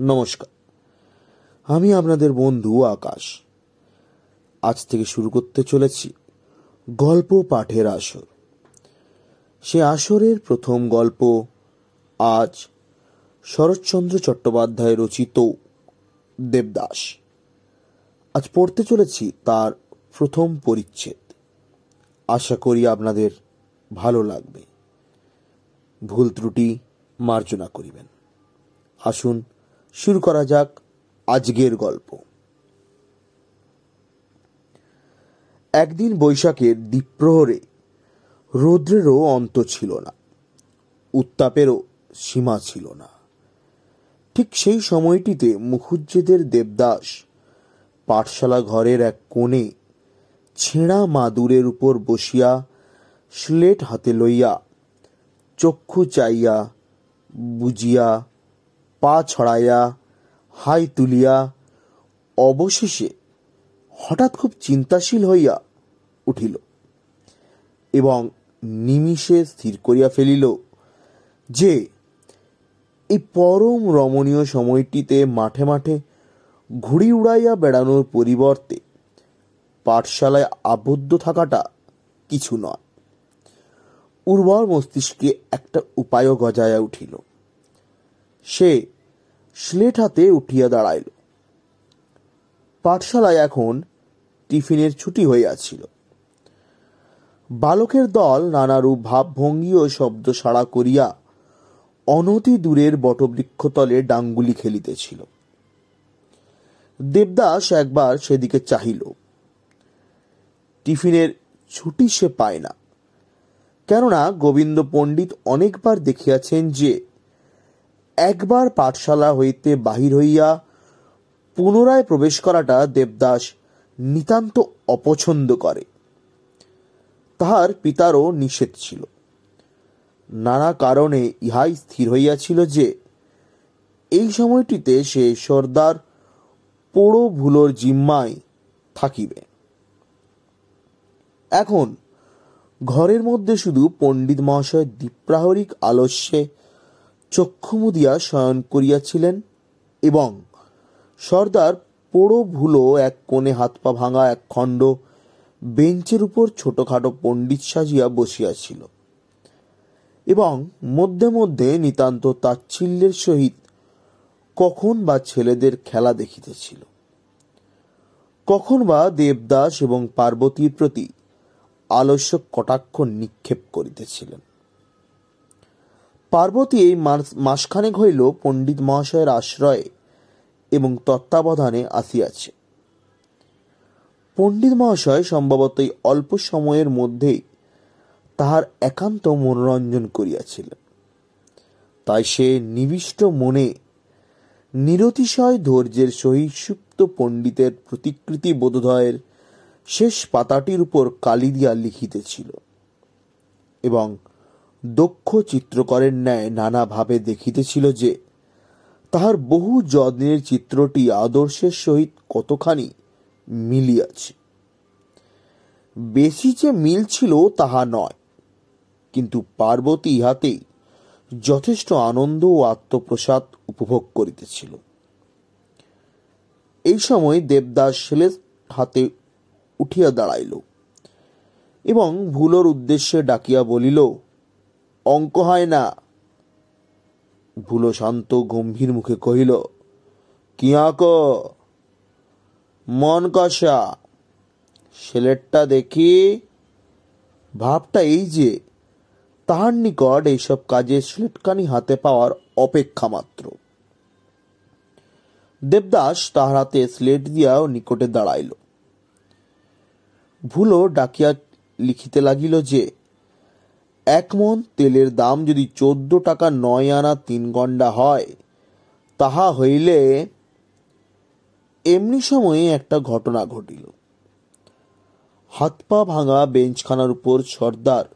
নমস্কার। আমি আপনাদের বন্ধু আকাশ। আজ থেকে শুরু করতে চলেছি গল্প পাঠের আসর। সে আসরের প্রথম গল্প আজ শরৎচন্দ্র চট্টোপাধ্যায় রচিত দেবদাস। আজ পড়তে চলেছি তার প্রথম পরিচ্ছেদ। আশা করি আপনাদের ভালো লাগবে। ভুল ত্রুটি মার্জনা করিবেন। আসুন শুরু করা যাক আজকের গল্প। একদিন বৈশাখের দ্বীপ্রহরে রৌদ্রেরও অন্ত ছিল না, উত্তাপেরও সীমা ছিল না। ঠিক সেই সময়টিতে মুখুজ্জেদের দেবদাস পাঠশালা ঘরের এক কোণে ছেঁড়া মাদুরের উপর বসিয়া স্লেট হাতে লইয়া চক্ষু চাইয়া বুঝিয়া পা ছড়াইয়া, হাই তুলিয়া, অবশেষে হঠাৎ খুব চিন্তাশীল হইয়া উঠিল এবং নিমিষে স্থির করিয়া ফেলিল যে, এই পরম রমণীয় সময়টিতে মাঠে মাঠে ঘুড়ি উড়াইয়া বেড়ানোর পরিবর্তে পাঠশালায় আবদ্ধ থাকাটা কিছু নয়। উর্বর মস্তিষ্কে একটা উপায়ও গজায়া উঠিল। সে স্লেট হাতে উঠিয়া দাঁড়াইল। পাঠশালায় এখন টিফিনের ছুটি হইয়াছিল। বালকের দল নানারূপ ভাবভঙ্গি ও শব্দ সাড়া করিয়া অনতি দূরের বটবৃক্ষতলে ডাঙ্গুলি খেলিতেছিল। দেবদাস একবার সেদিকে চাহিল। টিফিনের ছুটি সে পায় না। কেননা গোবিন্দ পণ্ডিত অনেকবার দেখিয়াছেন যে একবার পাঠশালা হইতে বাহির হইয়া পুনরায় প্রবেশ করাটা দেবদাস নিতান্ত অপছন্দ করে। তাহার পিতারও নিষেধ ছিল। নানা কারণে ইহাই স্থির হইয়াছিল যে, এই সময়টিতে সে সর্দার পোড়ো ভুলোর জিম্মায় থাকিবে। এখন ঘরের মধ্যে শুধু পণ্ডিত মহাশয় দ্বীপ্রাহরিক আলস্যে চক্ষু মুদিয়া শয়ন করিয়াছিলেন এবং সর্দার পোড়ো ভুলো এক কোণে হাত পা ভাঙা এক খণ্ড বেঞ্চের উপর ছোটখাটো পণ্ডিত সাজিয়া বসিয়াছিল এবং মধ্যে মধ্যে নিতান্ত তাচ্ছিল্যের সহিত কখন বা ছেলেদের খেলা দেখিতেছিল। কখন বা দেবদাস এবং পার্বতীর প্রতি আলস্য কটাক্ষ নিক্ষেপ করিতেছিলেন। পার্বতী এই মাসখানেক হইল পণ্ডিত মহাশয়ের আশ্রয়ে এবং তত্ত্বাবধানে আসিয়াছে। পণ্ডিত মহাশয় সম্ভবতই অল্প সময়ের মধ্যেই তাহার একান্ত মনোরঞ্জন করিয়াছিলেন। তাই সে নিবিষ্ট মনে নিরতিশয় ধৈর্যের সহিত সুপ্ত পণ্ডিতের প্রতিকৃতি বোধোদয়ের শেষ পাতাটির উপর কালি দিয়া লিখিতেছিল এবং দক্ষ চিত্রকরের ন্যায় নানাভাবে দেখিতেছিল যে, তাহার বহু যত্নের চিত্রটি আদর্শের সহিত কতখানি মিলিয়াছে। বেশি যে মিল ছিল তাহা নয়, কিন্তু পার্বতী ইহাতেই যথেষ্ট আনন্দ ও আত্মপ্রসাদ উপভোগ করিতেছিল। এই সময় দেবদাস ছেলের হাতে উঠিয়া দাঁড়াইল এবং ভুলোর উদ্দেশ্যে ডাকিয়া বলিল অঙ্ক হয় না। ভুলো শান্ত গম্ভীর মুখে কহিল কি? আঁক মন কষা। ছেলেরটা দেখি, ভাবটা এই যে, তাহার নিকট এইসব কাজে স্লেটকানি হাতে পাওয়ার অপেক্ষা মাত্র। দেবদাস তাহার হাতে স্লেট দিয়াও নিকটে দাঁড়াইল। ভুলো ডাকিয়া লিখিতে লাগিল যে এক মন তেলের দাম যদি চোদ্দ টাকা নয় আনা তিন গন্ডা হয়, তাহা হইলে এমনি সময়ে একটা ঘটনা ঘটিল। হাত পা ভাঙা বেঞ্চখানার উপর সর্দার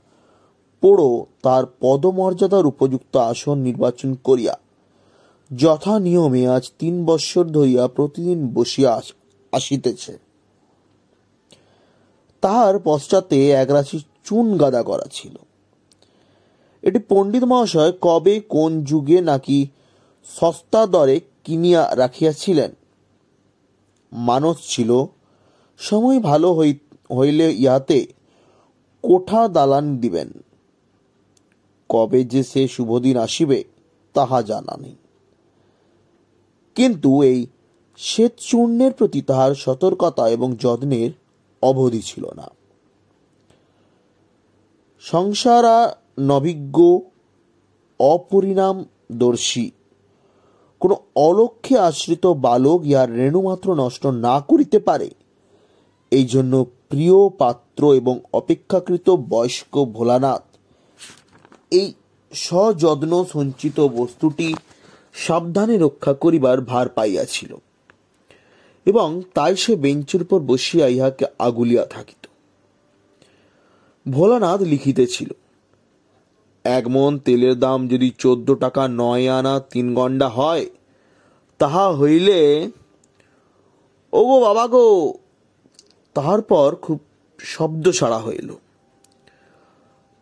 পোড়ো তার পদমর্যাদার উপযুক্ত আসন নির্বাচন করিয়া, যথা নিয়মে আজ তিন বৎসর ধরিয়া প্রতিদিন বসিয়া আসিতেছে। তাহার পশ্চাতে একরাশি চুন গাদা করা ছিল। এটি পণ্ডিত মহাশয় কবে, কোন যুগে নাকি সস্তা দরে কিনিয়া রাখিয়াছিলেন? মানস ছিল, সময় ভালো হই, হইলে ইহাতে কোঠা দালান দিবেন। কবে যে সে শুভদিন আসিবে, তাহা জানা নেই। কিন্তু এই শ্বেত চূর্ণের প্রতি তাহার সতর্কতা এবং যত্নের অবধি ছিল না। সংসারা নভিজ্ঞ, অপরিণামদর্শী। কোনো অলক্ষ্যে আশ্রিত বালক ইহার রেণুমাত্র নষ্ট না করিতে পারে। এই জন্য প্রিয় পাত্র এবং অপেক্ষাকৃত বয়স্ক ভোলানাথ, এই সযত্ন সঞ্চিত বস্তুটি সাবধানে রক্ষা করিবার ভার পাইয়াছিল এবং তাই সে বেঞ্চের উপর বসিয়া ইহাকে আগুলিয়া থাকিত। ভোলানাথ লিখিতেছিল এক মন তেলের দাম যদি চোদ্দ টাকা নয় আনা তিন গন্ডা হয়, তাহা হইলে ও গো বাবা গো তাহার পর খুব শব্দ সাড়া হইল।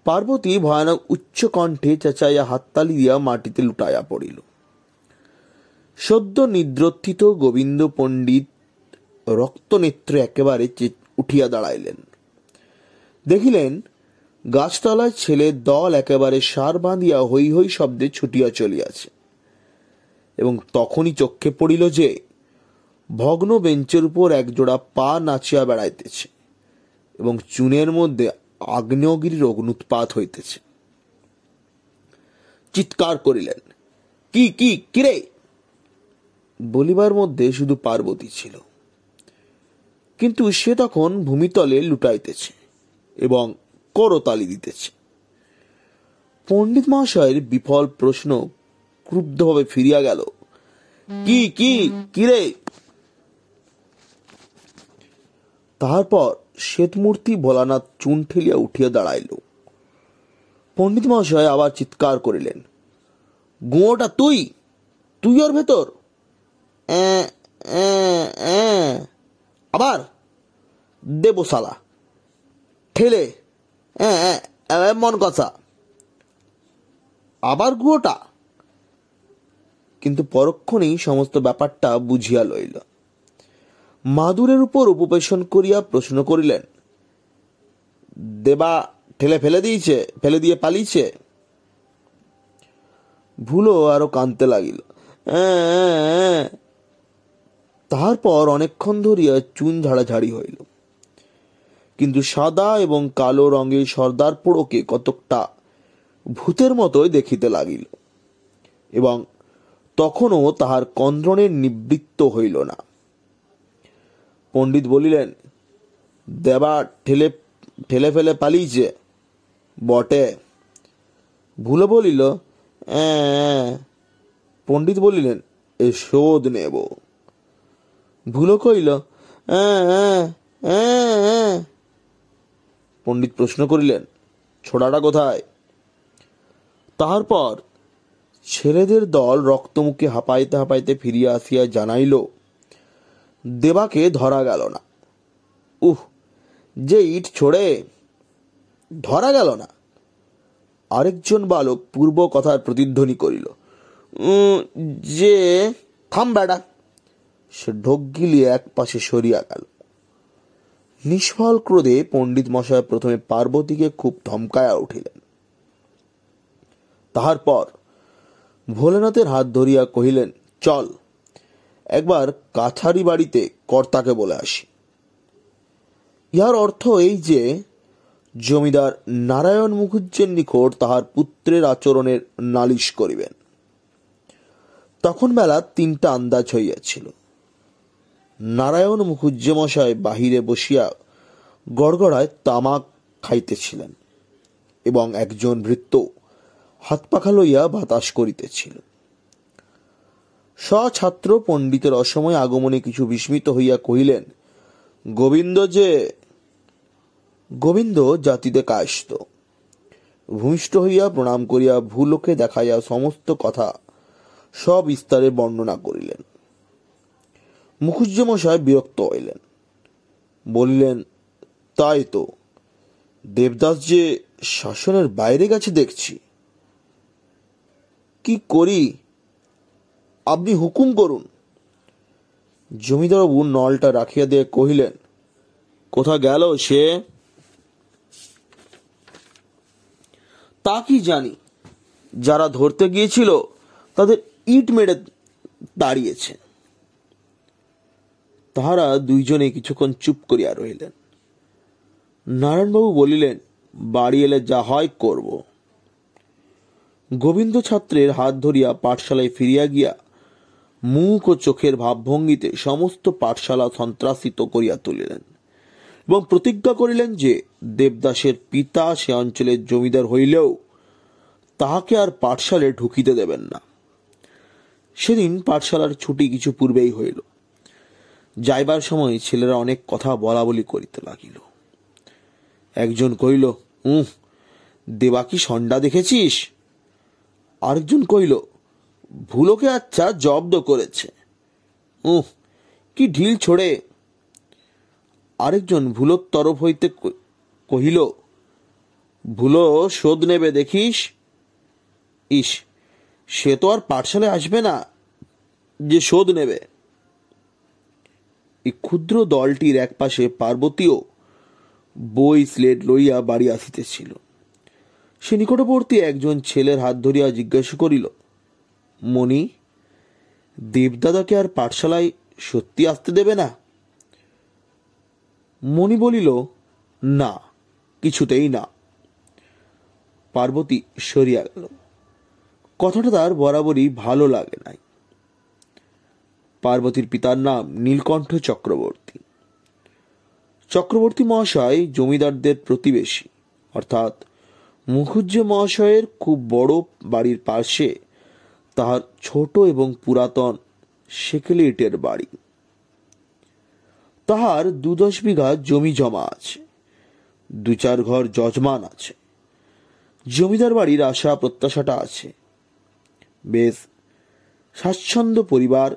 পার্বতী ভয়ানক উচ্চ কণ্ঠে চেঁচাইয়া হাততালি দিয়া মাটিতে লুটাইয়া পড়িল। সদ্য নিদ্রোত্থিত গোবিন্দ পণ্ডিত রক্তনেত্রে একেবারে উঠিয়া দাঁড়াইলেন। দেখিলেন গাছতলায় ছেলের দল একেবারে সার বাঁধিয়া হৈ হৈ শব্দে ছুটিয়া চলিয়াছে। এবং তখনই চক্ষে পড়িল যে, ভগ্ন বেঞ্চের উপর একজোড়া পা নাচিয়া বেড়াইতেছে এবং চুনের মধ্যে আগ্নেয়গিরির অগ্নুৎপাত হইতেছে। চিৎকার করিলেন, কি কি কিরে বলিবার মধ্যে শুধু পার্বতী ছিল। কিন্তু সে তখন ভূমিতলে লুটাইতেছে এবং করতালি দিতেছে। পণ্ডিত মহাশয়ের বিফল প্রশ্ন ক্রুদ্ধভাবে ফিরিয়া গেল। কি কি কিরে তাহার পর শ্বেতমূর্তি ভোলানাথ চুন ঠেলিয়া উঠিয়া দাঁড়াইল। পণ্ডিত মহাশয় আবার চিৎকার করিলেন, গুঁয়োটা তুই? তুই ওর ভেতর। আবার? দেবো সালা ঠেলে। মন কথা। আবার গুয়োটা কিন্তু পরক্ষণেই সমস্ত ব্যাপারটা বুঝিয়া লইল। মাদুরের উপর উপবেশন করিয়া প্রশ্ন করিলেন দেবা ঠেলে ফেলে দিয়েছে ফেলে দিয়ে পালিয়েছে? ভুলো আরও কানতে লাগিল। "অ্যাঁ, অ্যাঁ, অ্যাঁ।" তাহার পর অনেকক্ষণ ধরিয়া চুন ঝাড়াঝাড়ি হইল। কিন্তু সাদা এবং কালো রঙের সর্দার পোড়োকে কতকটা ভূতের মতোই দেখিতে লাগিল এবং তখনও তাহার কন্দ্রণের নিবৃত্ত হইল না পণ্ডিত বলিলেন দেবা ঠেলে ঠেলে ফেলে পালিয়েছে বটে ভুলে বলিল। পণ্ডিত বলিলেন এ শোধ নেব ভুলো কইল "অ্যাঁ, অ্যাঁ, অ্যাঁ, অ্যাঁ।" পণ্ডিত প্রশ্ন করিলেন ছোড়াটা কোথায়? তাহার পর ছেলেদের দল রক্তমুখে হাঁপাইতে হাঁপাইতে ফিরিয়া আসিয়া জানাইল দেবাকে ধরা গেল না। উহ যে ইট ছোড়ে ধরা গেল না? আরেকজন বালক পূর্ব কথার প্রতিধ্বনি করিল "উম, যে থাম বেড়া সে ঢোক গিলিয়ে এক পাশে সরিয়া গেল। নিষ্ফল ক্রোধে পণ্ডিত মশাই প্রথমে পার্বতীকে খুব ধমকায়া উঠিলেন। তাহার পর ভোলেনাথের হাত ধরিয়া কহিলেন, চল, একবার কাছারি বাড়িতে কর্তাকে বলে আসি। ইহার অর্থ এই যে, জমিদার নারায়ণ মুখুজ্জের নিকট তাহার পুত্রের আচরণের নালিশ করিবেন। তখন বেলা তিনটা আন্দাজ হইয়াছিল। নারায়ণ মুখুজ্জেমশাই বাহিরে বসিয়া গড়গড়ায় তামাক খাইতেছিলেন এবং একজন ভৃত্য হাত পাখা লইয়া বাতাস করিতেছিল। স্বছাত্র পণ্ডিতের অসময় আগমনে কিছু বিস্মিত হইয়া কহিলেন, গোবিন্দ যে, গোবিন্দ জাতিতে কায়স্ত ভূমিষ্ঠ হইয়া প্রণাম করিয়া ভূলোকে দেখাইয়া সমস্ত কথা সবিস্তারে বর্ণনা করিলেন। মুখুজ্জমশাই বিরক্ত হইলেন। বলিলেন, তাই তো। দেবদাস যে শাসনের বাইরে গেছে দেখছি। কি করি? আপনি হুকুম করুন। জমিদারবাবু নলটা রাখিয়া দিয়ে কহিলেন, কোথা গেল সে? তা কি জানি। যারা ধরতে গিয়েছিল, তাদের ইট মেরে দাঁড়িয়েছে তাহারা দুইজনে কিছুক্ষণ চুপ করিয়া রহিলেন। নারায়ণবাবু বলিলেন, বাড়ি এলে যা হয় করব। গোবিন্দ ছাত্রের হাত ধরিয়া পাঠশালায় ফিরিয়া গিয়া মুখ ও চোখের ভাবভঙ্গিতে সমস্ত পাঠশালা সন্ত্রাসিত করিয়া তুলিলেন এবং প্রতিজ্ঞা করিলেন যে, দেবদাসের পিতা সে অঞ্চলের জমিদার হইলেও তাহাকে আর পাঠশালে ঢুকিতে দেবেন না। সেদিন পাঠশালার ছুটি কিছু পূর্বেই হইল। যাইবার সময় ছেলেরা অনেক কথা বলা বলি করিতে লাগিল। একজন কহিল, উহ দেবাকি সন্ডা দেখেছিস? আরেকজন কহিল, ভুলোকে আচ্ছা জব্দ করেছে। উহ, কি ঢিল ছোড়ে? আরেকজন ভুলোর তরফ হইতে কহিল, ভুলো শোধ নেবে দেখিস? ইস, সে তো আর পাঠশালায় আসবে না যে শোধ নেবে। এই ক্ষুদ্র দলটির একপাশে পার্বতীও বই, স্লেট লইয়া বাড়ি আসিতেছিল। সে নিকটবর্তী একজন ছেলের হাত ধরিয়া জিজ্ঞাসা করিল, মণি, দেবদাদাকে আর পাঠশালায় সত্যি আসতে দেবে না? মণি বলিল, না, কিছুতেই না। পার্বতী সরিয়া গেল। কথাটা তার বরাবরই ভালো লাগে নাই। পার্বতীর পিতার নাম নীলকণ্ঠ চক্রবর্তী। চক্রবর্তী মহাশয় জমিদারদের প্রতিবেশী। অর্থাৎ মুখুজ্জে মহাশয়ের খুব বড় বাড়ির পাশে তাহার ছোট এবং পুরাতন সেকেলে ইটের বাড়ি। তাহার দু দশ বিঘা জমি জমা আছে। দু চার ঘর যজমান আছে। জমিদার বাড়ির আশা প্রত্যাশাটা আছে। বেশ স্বাচ্ছন্দ্য পরিবার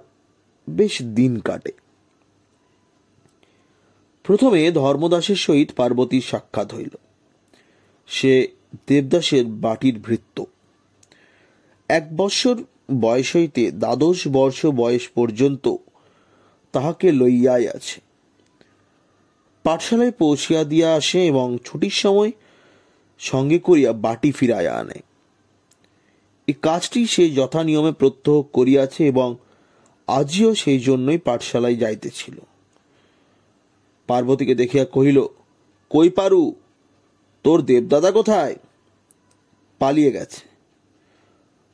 বেশ দিন কাটে। প্রথমে ধর্মদাসের সহিত পার্বতীর সাক্ষাৎ হইল। সে দেবদাসের বাটির ভৃত্য। এক বৎসর বয়স হইতে দ্বাদশ বর্ষ বয়স পর্যন্ত তাহাকে লইয়াই আছে। পাঠশালায় পৌঁছিয়া দিয়া আসে এবং ছুটির সময় সঙ্গে করিয়া বাটি ফিরাইয়া আনে। এই কাজটি সে যথা নিয়মে প্রত্যহ করিয়াছে এবং আজিও সেই জন্যই পাঠশালায় যাইতেছিল। পার্বতীকে দেখিয়া কহিল, কই পারু? তোর দেবদাদা কোথায়? পালিয়ে গেছে।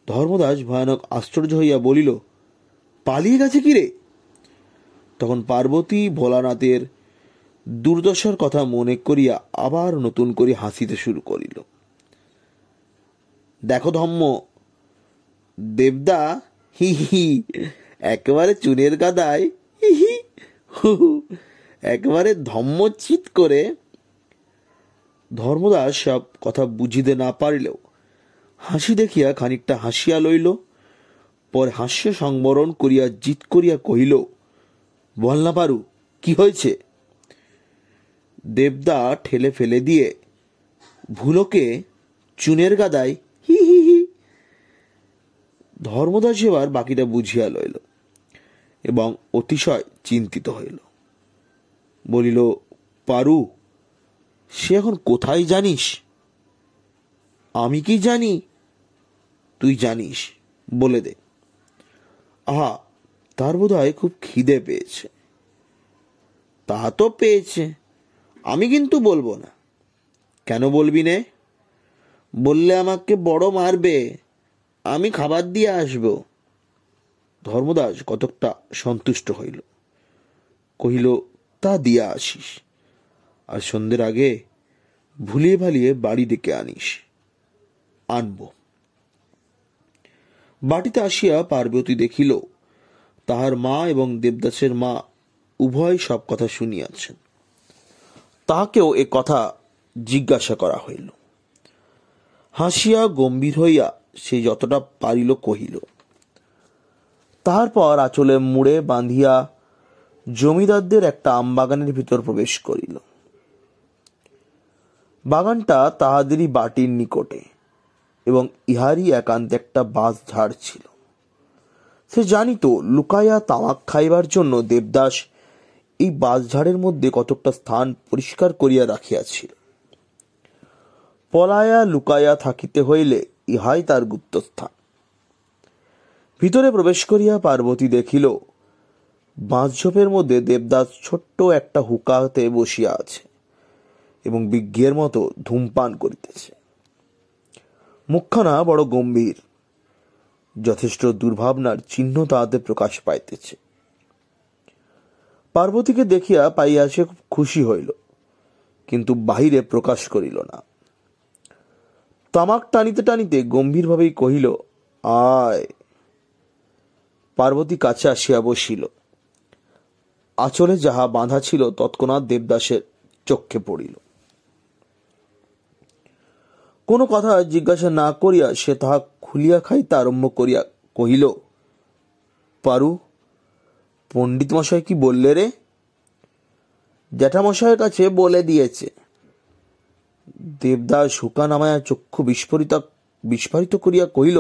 ধর্মদাস ভয়ানক আশ্চর্য হইয়া বলিল, পালিয়ে গেছে কি রে? তখন পার্বতী ভোলানাথের দুর্দশার কথা মনে করিয়া আবার নতুন করে হাসিতে শুরু করিল। দেখো ধম্ম, দেবদা, হি হি একেবারে চুনের গাদায় হি হি হু হু, একেবারে ধম্মচিত করে ধর্মদাস সব কথা বুঝিতে না পারিলেও হাসি দেখিয়া খানিকটা হাসিয়া লইল। পরে হাস্য সংবরণ করিয়া জিত করিয়া কহিল বল না পারু কি হয়েছে? দেবদা ঠেলে ফেলে দিয়ে ভুলোকে চুনের গাদায় হি হি হি। ধর্মদাস এবার বাকিটা বুঝিয়া লইল। এবং অতিশয় চিন্তিত হইল। বলিল, পারু, সে এখন কোথায় জানিস? আমি কি জানি? তুই জানিস, বলে দে। আহা, তার বোধ হয় খুব খিদে পেয়েছে। তা তো পেয়েছে, আমি কিন্তু বলব না। কেন বলবি নে? বললে আমাকে বড় মারবে, আমি খাবার দিয়ে আসব। ধর্মদাস কতকটা সন্তুষ্ট হইল। কহিল, তা দিয়া আসিস। আর সন্ধ্যের আগে ভুলিয়ে ভালিয়ে বাড়ি ডেকে আনিস। আনব। বাটিতে আসিয়া পার্বতী দেখিল, তাহার মা এবং দেবদাসের মা উভয় সব কথা শুনিয়াছেন। তাহাকেও এ কথা জিজ্ঞাসা করা হইল। হাসিয়া গম্ভীর হইয়া সে যতটা পারিল কহিল তাহার পর আঁচলে মুড়ে বাঁধিয়া জমিদারদের একটা আমবাগানের ভিতর প্রবেশ করিল। বাগানটা তাহাদেরই বাটির নিকটে এবং ইহারই একান্তে একটা বাঁশ ঝাড় ছিল। সে জানিত, লুকাইয়া তামাক খাইবার জন্য দেবদাস এই বাঁশঝাড়ের মধ্যে কতকটা স্থান পরিষ্কার করিয়া রাখিয়াছিল। পলায়া লুকাইয়া থাকিতে হইলে ইহাই তার গুপ্তস্থান। ভিতরে প্রবেশ করিয়া পার্বতী দেখিল, বাঁশঝোপের মধ্যে দেবদাস ছোট্ট একটা হুকাতে বসিয়া আছে এবং বিজ্ঞের মতো ধূমপান করিতেছে। মুখখানা বড় গম্ভীর, যথেষ্ট দুর্ভাবনার চিহ্ন তাহাতে প্রকাশ পাইতেছে। পার্বতীকে দেখিয়া পাইয়া সে খুশি হইল, কিন্তু বাহিরে প্রকাশ করিল না। তামাক টানিতে টানিতে গম্ভীরভাবেই কহিল, আয় পার্বতী কাছে আসিয়া বসিল। আচলে যাহা বাঁধা ছিল, তৎক্ষণাৎ দেবদাসের চক্ষে পড়িল। কোনো কথা জিজ্ঞাসা না করিয়া সে তাহা খুলিয়া খাইতে আরম্ভ করিয়া কহিল, পারু পণ্ডিত মশাই কি বললে রে? জ্যাঠামশাইয়ের কাছে বলে দিয়েছে। দেবদাস হুকা নামায়া চক্ষু বিস্ফোরিত বিস্ফারিত করিয়া কহিল,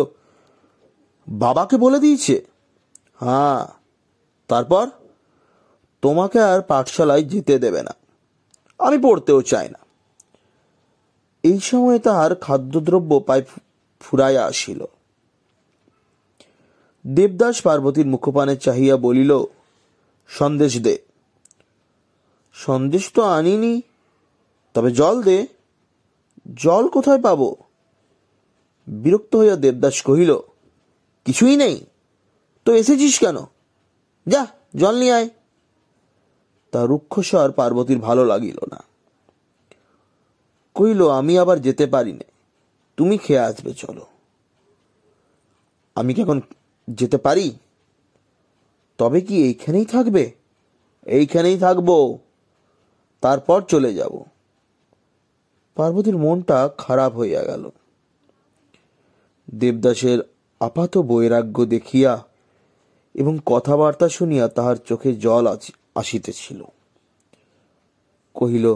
বাবাকে বলে দিয়েছে? হ্যাঁ। তারপর? তোমাকে আর পাঠশালায় যেতে দেবে না। আমি পড়তেও চাই না। এই সময়ে তাহার খাদ্যদ্রব্য পায় ফুরাইয়া আসিল। দেবদাস পার্বতীর মুখপানে চাহিয়া বলিল, সন্দেশ দে। সন্দেশ তো আনিনি। তবে জল দে। জল কোথায় পাব? বিরক্ত হইয়া দেবদাস কহিল, কিছুই নেই। তো এসেছিস কেন? যা, জল নিয়ে আয়। তা রুক্ষস্বর পার্বতীর ভালো লাগিল না। কহিল, আমি আবার যেতে পারি না। তুমি খেয়ে আসবে, চলো। আমি কি এখন যেতে পারি? তবে কি এইখানেই থাকবে? এইখানেই থাকব। তারপর চলে যাব। পার্বতীর মনটা খারাপ হইয়া গেল। দেবদাসের আপাত বৈরাগ্য দেখিয়া এবং কথাবার্তা শুনিয়া তাহার চোখে জল আসিতেছিল। কহিল,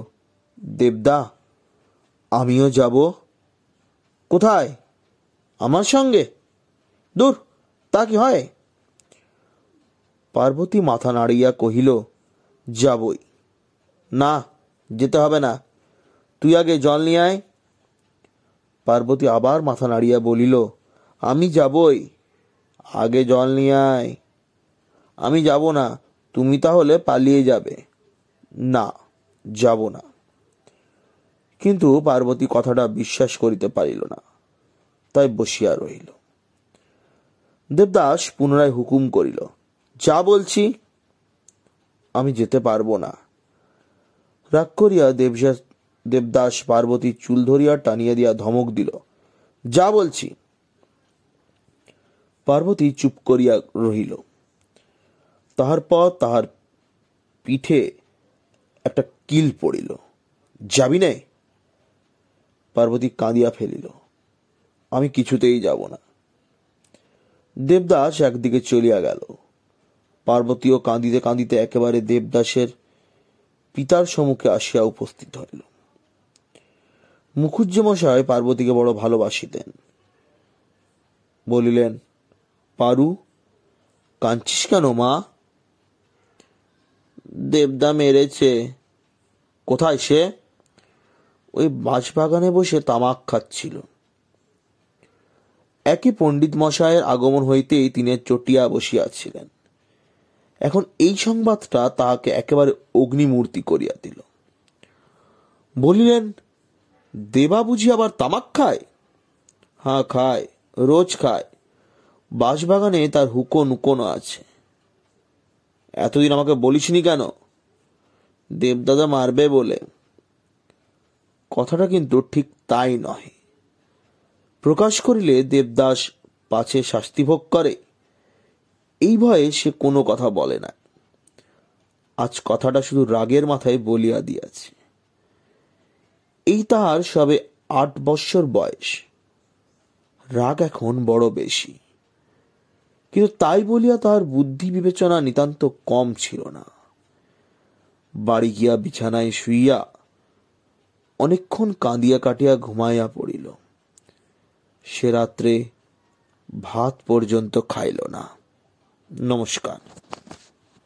দেবদা, আমিও যাব। কোথায়? আমার সঙ্গে? দূর, তা কি হয়? পার্বতী মাথা নাড়িয়া কহিল, যাবই। না, যেতে হবে না। তুই আগে জল নিয়ে আয়। পার্বতী আবার মাথা নাড়িয়া বলিল, আমি যাবই। আগে জল নিয়ে আয়। আমি যাব না। তুমি তাহলে পালিয়ে যাবে। না, যাব না। কিন্তু পার্বতী কথাটা বিশ্বাস করিতে পারিল না, তাই বসিয়া রহিল। দেবদাস পুনরায় হুকুম করিল, যা বলছি, আমি যেতে পারব না। রাগ করিয়া দেবদাস দেবদাস পার্বতীর চুল ধরিয়া টানিয়া দিয়া ধমক দিল, যা বলছি। পার্বতী চুপ করিয়া রহিল। তাহার পর তাহার পিঠে একটা কিল পড়িল। যাবি নাই পার্বতী কাঁদিয়া ফেলিল। আমি কিছুতেই যাব না। দেবদাস একদিকে চলিয়া গেল। পার্বতীও কাঁদিতে কাঁদিতে একেবারে দেবদাসের পিতার সম্মুখে আসিয়া উপস্থিত হইল। মুখুজ্জ মশাই পার্বতীকে বড় ভালোবাসিতেন। বলিলেন, পারু, কাঁদছিস কেন মা? দেবদা মেরেছে। কোথায় সে? ওই বাঁশবাগানে বসে তামাক খাচ্ছিল। একই পণ্ডিত মশায়ের আগমন হইতেই তিনি চটিয়া বসিয়াছিলেন। এখন এই সংবাদটা তাহাকে একেবারে অগ্নিমূর্তি করিয়া দিল। বলিলেন, দেবা বুঝি আবার তামাক খায়? হ্যাঁ খায়, রোজ খায়। বাঁশবাগানে তার হুকো নুকোনো আছে। এতদিন আমাকে বলিসনি কেন? দেবদাদা মারবে বলে। কথাটা কিন্তু ঠিক তাই নয়। প্রকাশ করিলে দেবদাস পাছে শাস্তিভোগ করে। এই ভয়ে সে কোনো কথা বলে না। আজ কথাটা শুধু রাগের মাথায় বলিয়া দিয়াছে। এই তাহার সবে আট বৎসর বয়স। রাগ এখন বড় বেশি। কিন্তু তাই বলিয়া তাহার বুদ্ধি বিবেচনা নিতান্ত কম ছিল না। বাড়ি গিয়া বিছানায় শুইয়া অনেকক্ষণ কাঁদিয়া কাটিয়া ঘুমাইয়া পড়িল। সে রাত্রে ভাত পর্যন্ত খাইল না। নমস্কার।